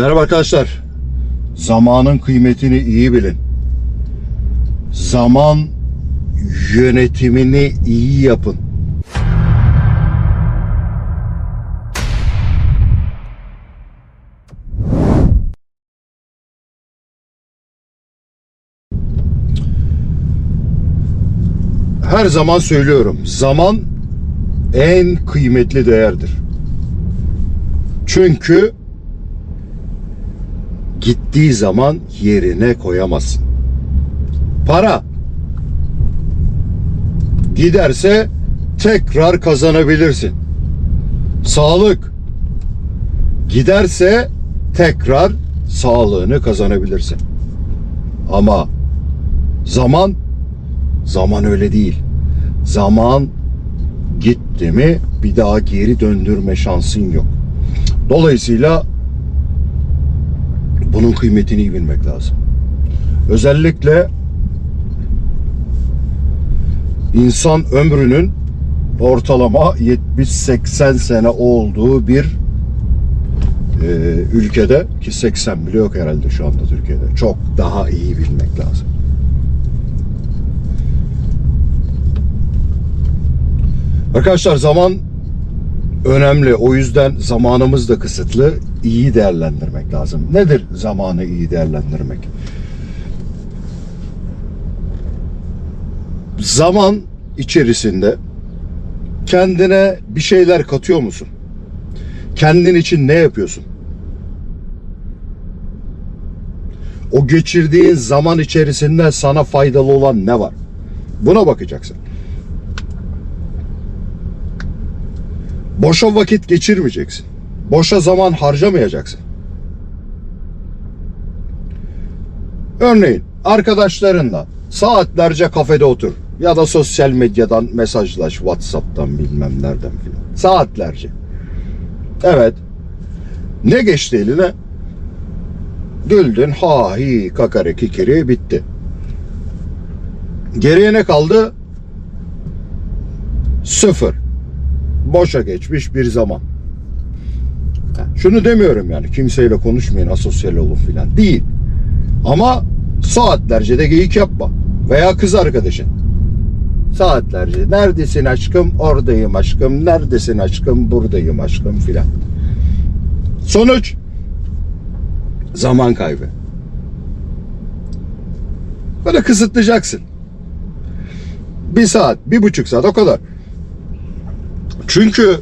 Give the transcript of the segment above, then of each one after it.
Merhaba arkadaşlar. Zamanın kıymetini iyi bilin. Zaman yönetimini iyi yapın. Her zaman söylüyorum. Zaman en kıymetli değerdir. Çünkü gittiği zaman yerine koyamazsın. Para giderse tekrar kazanabilirsin. Sağlık giderse tekrar sağlığını kazanabilirsin. Ama zaman zaman öyle değil. Zaman gitti mi bir daha geri döndürme şansın yok. Dolayısıyla bunun kıymetini iyi bilmek lazım. Özellikle insan ömrünün ortalama 70-80 sene olduğu bir e, ülkede ki 80 bile yok herhalde şu anda Türkiye'de. Çok daha iyi bilmek lazım. Arkadaşlar zaman önemli. O yüzden zamanımız da kısıtlı. İyi değerlendirmek lazım. Nedir zamanı iyi değerlendirmek? Zaman içerisinde kendine bir şeyler katıyor musun? Kendin için ne yapıyorsun? O geçirdiğin zaman içerisinde sana faydalı olan ne var? Buna bakacaksın. Boşa vakit geçirmeyeceksin. Boşa zaman harcamayacaksın. Örneğin arkadaşlarınla saatlerce kafede otur ya da sosyal medyadan mesajlaş WhatsApp'tan bilmem nereden filan. Saatlerce. Evet. Ne geçti eline? Güldün ha hi kakare kikiri bitti. Geriye ne kaldı? Sıfır boşa geçmiş bir zaman. Şunu demiyorum yani kimseyle konuşmayın asosyal olun filan değil. Ama saatlerce de geyik yapma. Veya kız arkadaşın. Saatlerce neredesin aşkım oradayım aşkım neredesin aşkım buradayım aşkım filan. Sonuç zaman kaybı. Böyle kısıtlayacaksın. Bir saat, bir buçuk saat o kadar. Çünkü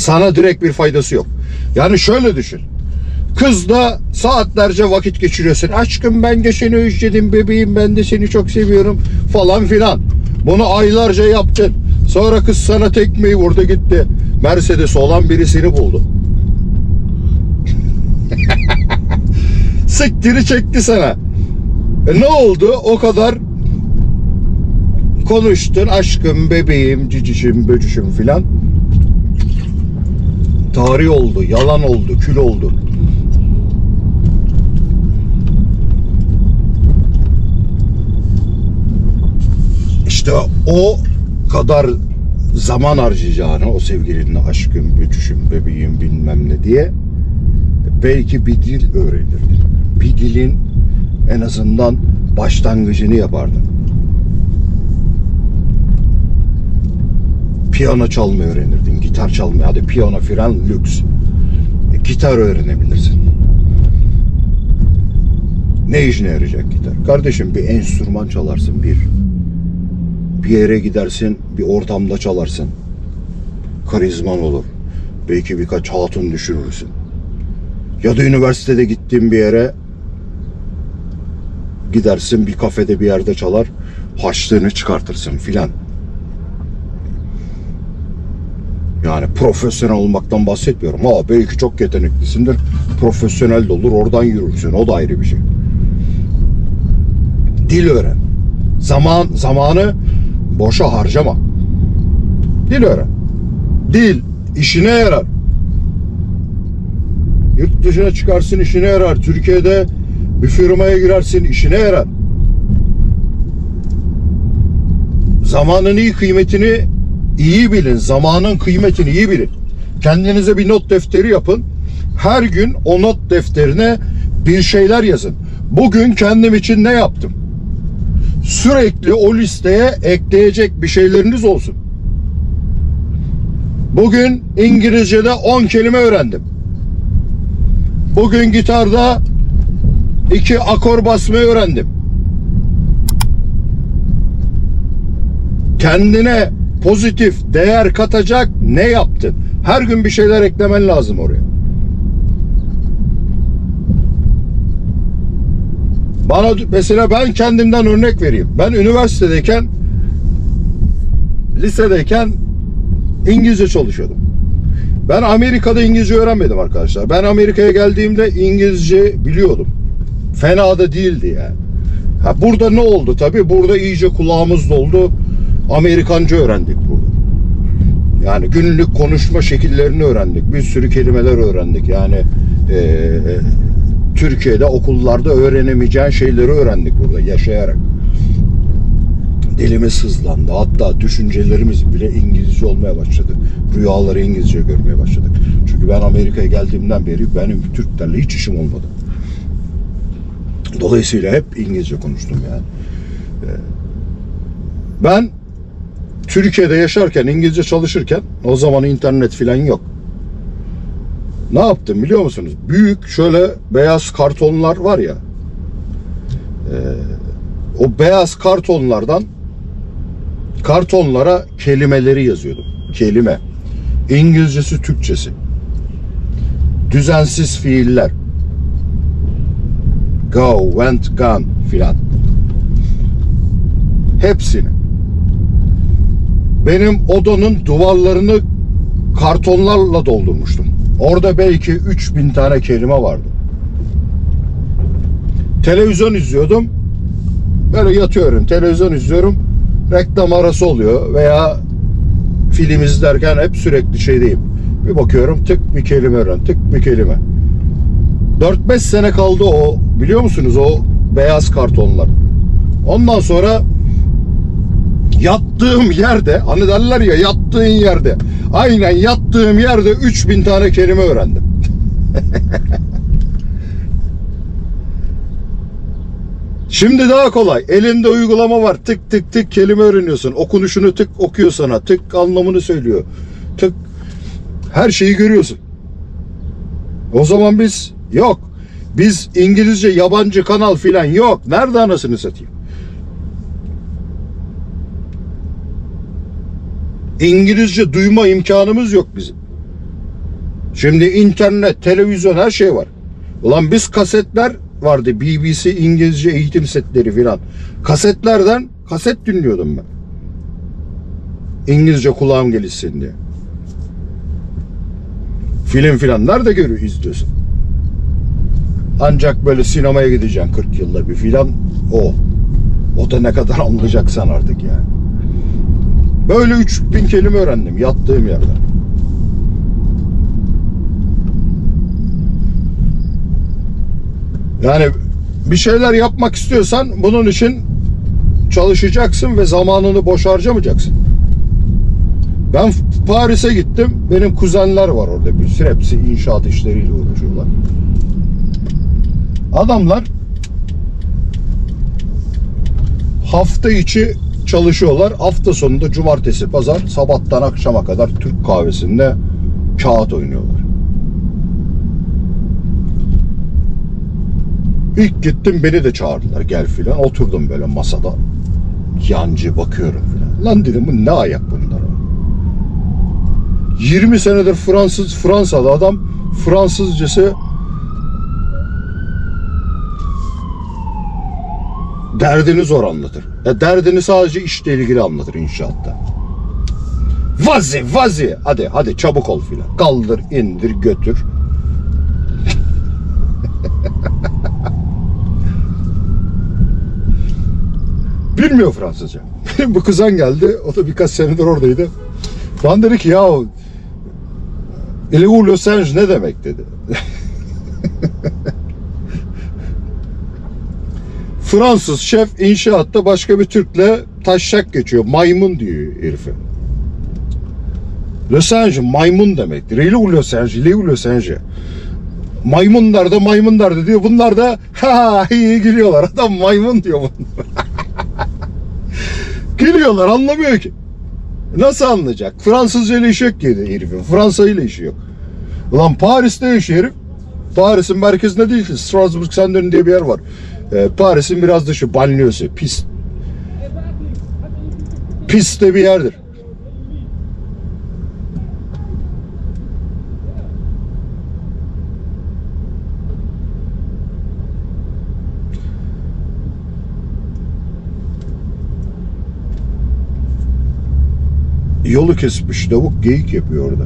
sana direkt bir faydası yok. Yani şöyle düşün. Kızla saatlerce vakit geçiriyorsun. Aşkım ben de seni özledim bebeğim ben de seni çok seviyorum falan filan. Bunu aylarca yaptın. Sonra kız sana tekmeyi vurdu gitti. Mercedes olan birisini buldu. Siktiri çekti sana. E ne oldu? O kadar konuştun aşkım, bebeğim, cicişim, böcüşüm filan. Tarih oldu, yalan oldu, kül oldu. İşte o kadar zaman harcayacağını o sevgilinle aşkım, böcüşüm, bebeğim bilmem ne diye belki bir dil öğrenirdin. Bir dilin en azından başlangıcını yapardın. Piyano çalmayı öğrenirdin. Gitar çalmayı. Hadi piyano filan lüks. E, gitar öğrenebilirsin. Ne işine yarayacak gitar? Kardeşim bir enstrüman çalarsın bir. Bir yere gidersin bir ortamda çalarsın. Karizman olur. Belki birkaç hatun düşürürsün. Ya da üniversitede gittiğin bir yere gidersin bir kafede bir yerde çalar haçlığını çıkartırsın filan. Yani profesyonel olmaktan bahsetmiyorum. Ha belki çok yeteneklisindir. Profesyonel de olur. Oradan yürürsün. O da ayrı bir şey. Dil öğren. Zaman zamanı boşa harcama. Dil öğren. Dil işine yarar. Yurt dışına çıkarsın işine yarar. Türkiye'de bir firmaya girersin işine yarar. Zamanın iyi kıymetini iyi bilin. Zamanın kıymetini iyi bilin. Kendinize bir not defteri yapın. her gün o not defterine bir şeyler yazın. Bugün kendim için ne yaptım? Sürekli o listeye ekleyecek bir şeyleriniz olsun. Bugün İngilizce'de 10 kelime öğrendim. Bugün gitarda iki akor basmayı öğrendim. Kendine pozitif değer katacak ne yaptın? Her gün bir şeyler eklemen lazım oraya. Bana mesela ben kendimden örnek vereyim. Ben üniversitedeyken lisedeyken İngilizce çalışıyordum. Ben Amerika'da İngilizce öğrenmedim arkadaşlar. Ben Amerika'ya geldiğimde İngilizce biliyordum. Fena da değildi yani. Ha burada ne oldu tabii? Burada iyice kulağımız doldu. Amerikanca öğrendik burada. Yani günlük konuşma şekillerini öğrendik. Bir sürü kelimeler öğrendik. Yani eee Türkiye'de okullarda öğrenemeyeceğin şeyleri öğrendik burada yaşayarak. Dilimiz hızlandı. Hatta düşüncelerimiz bile İngilizce olmaya başladı. Rüyaları İngilizce görmeye başladık. Çünkü ben Amerika'ya geldiğimden beri benim Türklerle hiç işim olmadı. Dolayısıyla hep İngilizce konuştum yani. Ee, Ben Türkiye'de yaşarken, İngilizce çalışırken o zaman internet filan yok. Ne yaptım biliyor musunuz? Büyük şöyle beyaz kartonlar var ya. e, o beyaz kartonlardan kartonlara kelimeleri yazıyordum. Kelime. İngilizcesi, Türkçesi. Düzensiz fiiller. Go, went, gone filan. Hepsini. Benim odanın duvarlarını kartonlarla doldurmuştum. Orada belki 3000 tane kelime vardı. Televizyon izliyordum. Böyle yatıyorum, televizyon izliyorum. Reklam arası oluyor veya film izlerken hep sürekli şeydeyim. Bir bakıyorum tık bir kelime öğren, tık bir kelime. 4-5 sene kaldı o biliyor musunuz o beyaz kartonlar. Ondan sonra yattığım yerde hani derler ya yattığın yerde aynen yattığım yerde 3000 tane kelime öğrendim. Şimdi daha kolay. Elinde uygulama var. Tık tık tık kelime öğreniyorsun. Okunuşunu tık okuyor sana. Tık anlamını söylüyor. Tık her şeyi görüyorsun. O zaman biz yok. Biz İngilizce yabancı kanal filan yok. Nerede anasını satayım? İngilizce duyma imkanımız yok bizim. Şimdi internet, televizyon her şey var. Ulan biz kasetler vardı. BBC İngilizce eğitim setleri filan. Kasetlerden kaset dinliyordum ben. İngilizce kulağım gelişsin diye. Film filan nerede görüyor izliyorsun? Ancak böyle sinemaya gideceksin 40 yılda bir filan o. O da ne kadar anlayacaksan artık yani. Böyle 3000 kelime öğrendim yattığım yerden. Yani bir şeyler yapmak istiyorsan bunun için çalışacaksın ve zamanını boş harcamayacaksın. Ben Paris'e gittim. Benim kuzenler var orada bir sürü. Hepsi inşaat işleriyle uğraşıyorlar. Adamlar hafta içi çalışıyorlar. Hafta sonunda cumartesi, pazar sabahtan akşama kadar Türk kahvesinde kağıt oynuyorlar. İlk gittim beni de çağırdılar gel filan. Oturdum böyle masada. Yancı bakıyorum filan. Lan dedim bu ne ayak bunlar? 20 senedir Fransız Fransalı adam Fransızcası derdini zor anlatır. Ya derdini sadece işle ilgili anlatır inşaatta. Vazi vazi hadi hadi çabuk ol filan. Kaldır indir götür. Bilmiyor Fransızca. Bu kızan geldi. O da birkaç senedir oradaydı. Ben dedi ki ya Il est où ne demek dedi. Fransız şef inşaatta başka bir Türk'le taşşak geçiyor. Maymun diyor herife. Le singe maymun demektir. Il est où le singe? Il est où le singe? maymun derdi maymun derdi diyor. Bunlar da ha iyi gülüyorlar. Adam maymun diyor bunlar. gülüyorlar anlamıyor ki. Nasıl anlayacak? Fransızca ile işi yok ki herifin. Fransa ile işi yok. Ulan Paris'te yaşıyor herif. Paris'in merkezinde değil ki. Strasbourg Sendern diye bir yer var. Ee, Paris'in biraz dışı. Banliyösü. Pis. Pis de bir yerdir. Yolu kesmiş tavuk geyik yapıyor orada.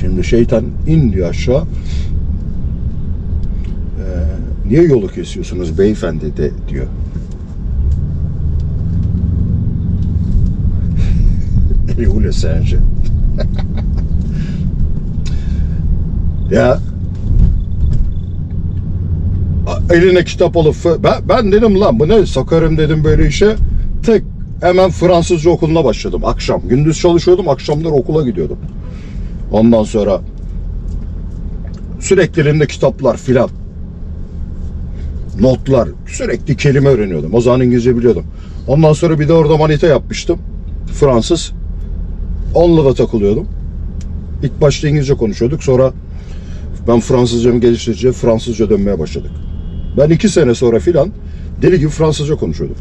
Şimdi şeytan in diyor aşağı. Niye yolu kesiyorsunuz beyefendi de diyor. Yule sence. ya. Eline kitap alıp ben, ben dedim lan bu ne sokarım dedim böyle işe. Tek hemen Fransızca okuluna başladım. Akşam gündüz çalışıyordum akşamları okula gidiyordum. Ondan sonra sürekli elimde kitaplar filan notlar sürekli kelime öğreniyordum. O zaman İngilizce biliyordum. Ondan sonra bir de orada manita yapmıştım. Fransız. Onunla da takılıyordum. İlk başta İngilizce konuşuyorduk. Sonra ben Fransızcamı geliştirince Fransızca dönmeye başladık. Ben iki sene sonra filan deli gibi Fransızca konuşuyordum.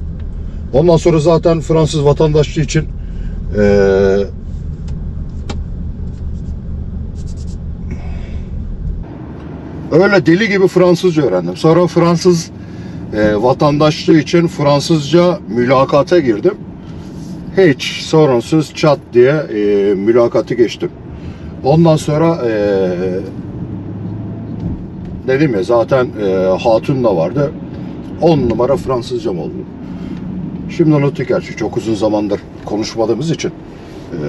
Ondan sonra zaten Fransız vatandaşlığı için eee öyle deli gibi Fransızca öğrendim. Sonra Fransız eee, vatandaşlığı için Fransızca mülakata girdim. Hiç sorunsuz çat diye eee, mülakatı geçtim. Ondan sonra eee dedim ya zaten eee hatun da vardı. 10 numara Fransızcam oldu. Şimdi unuttuk gerçi çok uzun zamandır konuşmadığımız için eee,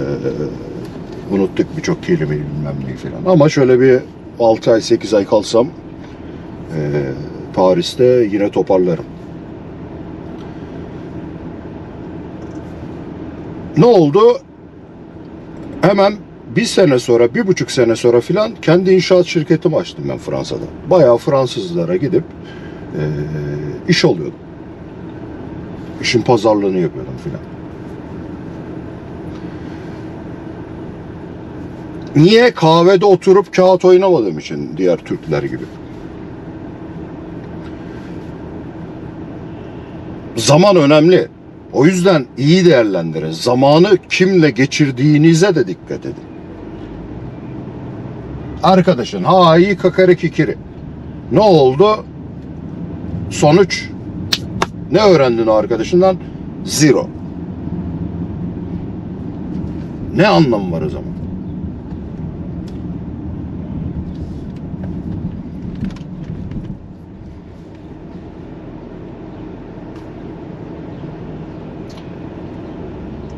unuttuk birçok kelimeyi bilmem neyi falan. Ama şöyle bir 6 ay 8 ay kalsam eee, Paris'te yine toparlarım. Ne oldu? Hemen bir sene sonra, bir buçuk sene sonra filan kendi inşaat şirketimi açtım ben Fransa'da. Bayağı Fransızlara gidip eee, iş alıyordum. İşin pazarlığını yapıyordum filan. Niye? Kahvede oturup kağıt oynamadığım için diğer Türkler gibi. Zaman önemli. O yüzden iyi değerlendirin. Zamanı kimle geçirdiğinize de dikkat edin. Arkadaşın ha iyi kakara kikiri. Ne oldu? Sonuç ne öğrendin arkadaşından? Zero. Ne anlamı var o zaman?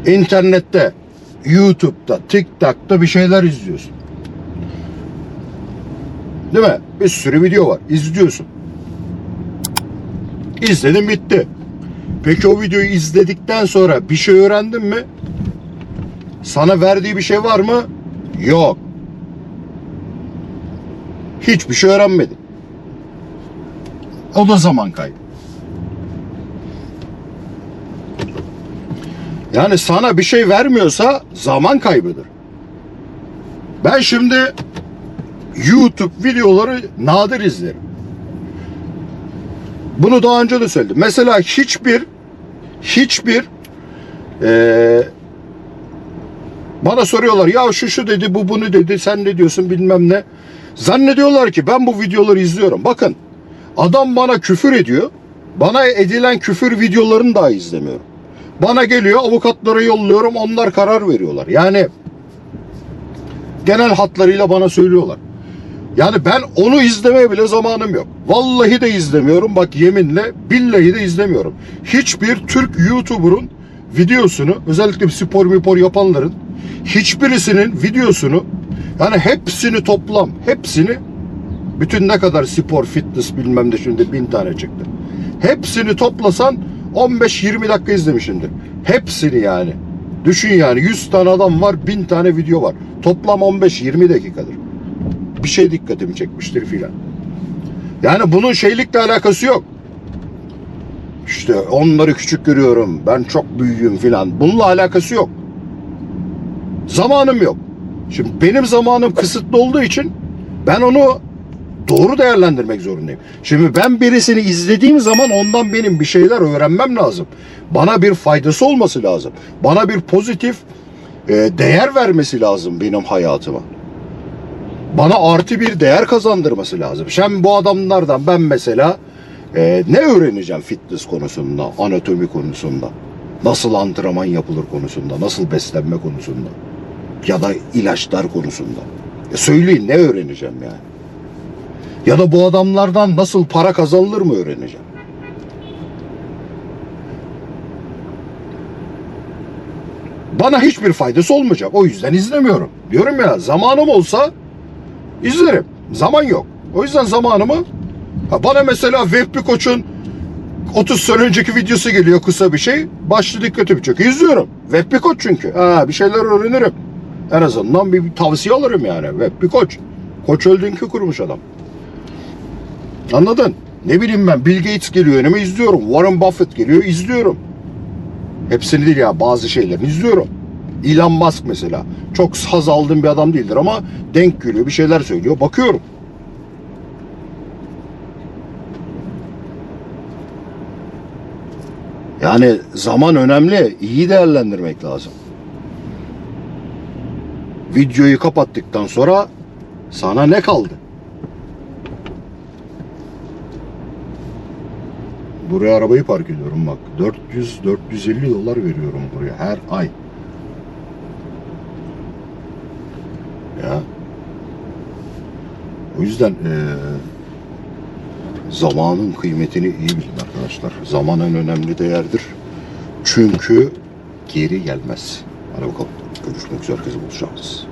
İnternette, YouTube'da, TikTok'ta bir şeyler izliyorsun. Değil mi? Bir sürü video var. İzliyorsun. İzledin bitti. Peki o videoyu izledikten sonra bir şey öğrendin mi? Sana verdiği bir şey var mı? Yok. Hiçbir şey öğrenmedin. O da zaman kaybı. Yani sana bir şey vermiyorsa zaman kaybıdır. Ben şimdi YouTube videoları nadir izlerim. Bunu daha önce de söyledim. Mesela hiçbir hiçbir eee, bana soruyorlar ya şu şu dedi bu bunu dedi sen ne diyorsun bilmem ne. Zannediyorlar ki ben bu videoları izliyorum. Bakın adam bana küfür ediyor. Bana edilen küfür videolarını daha izlemiyorum. Bana geliyor avukatlara yolluyorum onlar karar veriyorlar. Yani genel hatlarıyla bana söylüyorlar. Yani ben onu izlemeye bile zamanım yok. Vallahi de izlemiyorum. Bak yeminle billahi de izlemiyorum. Hiçbir Türk YouTuber'ın videosunu özellikle spor mipor yapanların hiçbirisinin videosunu yani hepsini toplam hepsini bütün ne kadar spor fitness bilmem de şimdi bin tane çıktı. Hepsini toplasan 15-20 dakika izlemişimdir. Hepsini yani. Düşün yani 100 tane adam var 1000 tane video var. Toplam 15-20 dakikadır. bir şey dikkatimi çekmiştir filan. Yani bunun şeylikle alakası yok. İşte onları küçük görüyorum. Ben çok büyüğüm filan. Bununla alakası yok. Zamanım yok. Şimdi benim zamanım kısıtlı olduğu için ben onu doğru değerlendirmek zorundayım. Şimdi ben birisini izlediğim zaman ondan benim bir şeyler öğrenmem lazım. Bana bir faydası olması lazım. Bana bir pozitif e, değer vermesi lazım benim hayatıma. Bana artı bir değer kazandırması lazım. Şimdi bu adamlardan ben mesela e, ne öğreneceğim fitness konusunda, anatomi konusunda, nasıl antrenman yapılır konusunda, nasıl beslenme konusunda ya da ilaçlar konusunda. E söyleyin ne öğreneceğim yani? Ya da bu adamlardan nasıl para kazanılır mı öğreneceğim? Bana hiçbir faydası olmayacak. O yüzden izlemiyorum. Diyorum ya zamanım olsa izlerim. Zaman yok. O yüzden zamanımı ha bana mesela Vehbi Koç'un 30 sene önceki videosu geliyor kısa bir şey. Başlı dikkatimi çekiyor. İzliyorum. Vehbi Koç çünkü. Ha, bir şeyler öğrenirim. En azından bir, bir tavsiye alırım yani. Vehbi Koç. Koç Holding'i kurmuş adam. Anladın? Ne bileyim ben Bill Gates geliyor önüme izliyorum. Warren Buffett geliyor izliyorum. Hepsini değil ya bazı şeylerini izliyorum. Elon Musk mesela. Çok haz aldığım bir adam değildir ama denk geliyor bir şeyler söylüyor. Bakıyorum. Yani zaman önemli. iyi değerlendirmek lazım. Videoyu kapattıktan sonra sana ne kaldı? Buraya arabayı park ediyorum bak. 400-450 dolar veriyorum buraya her ay. Ya. O yüzden eee, zamanın kıymetini iyi bilin arkadaşlar. Zaman en önemli değerdir. Çünkü geri gelmez. Hadi bakalım. Görüşmek üzere. Herkese buluşacağız.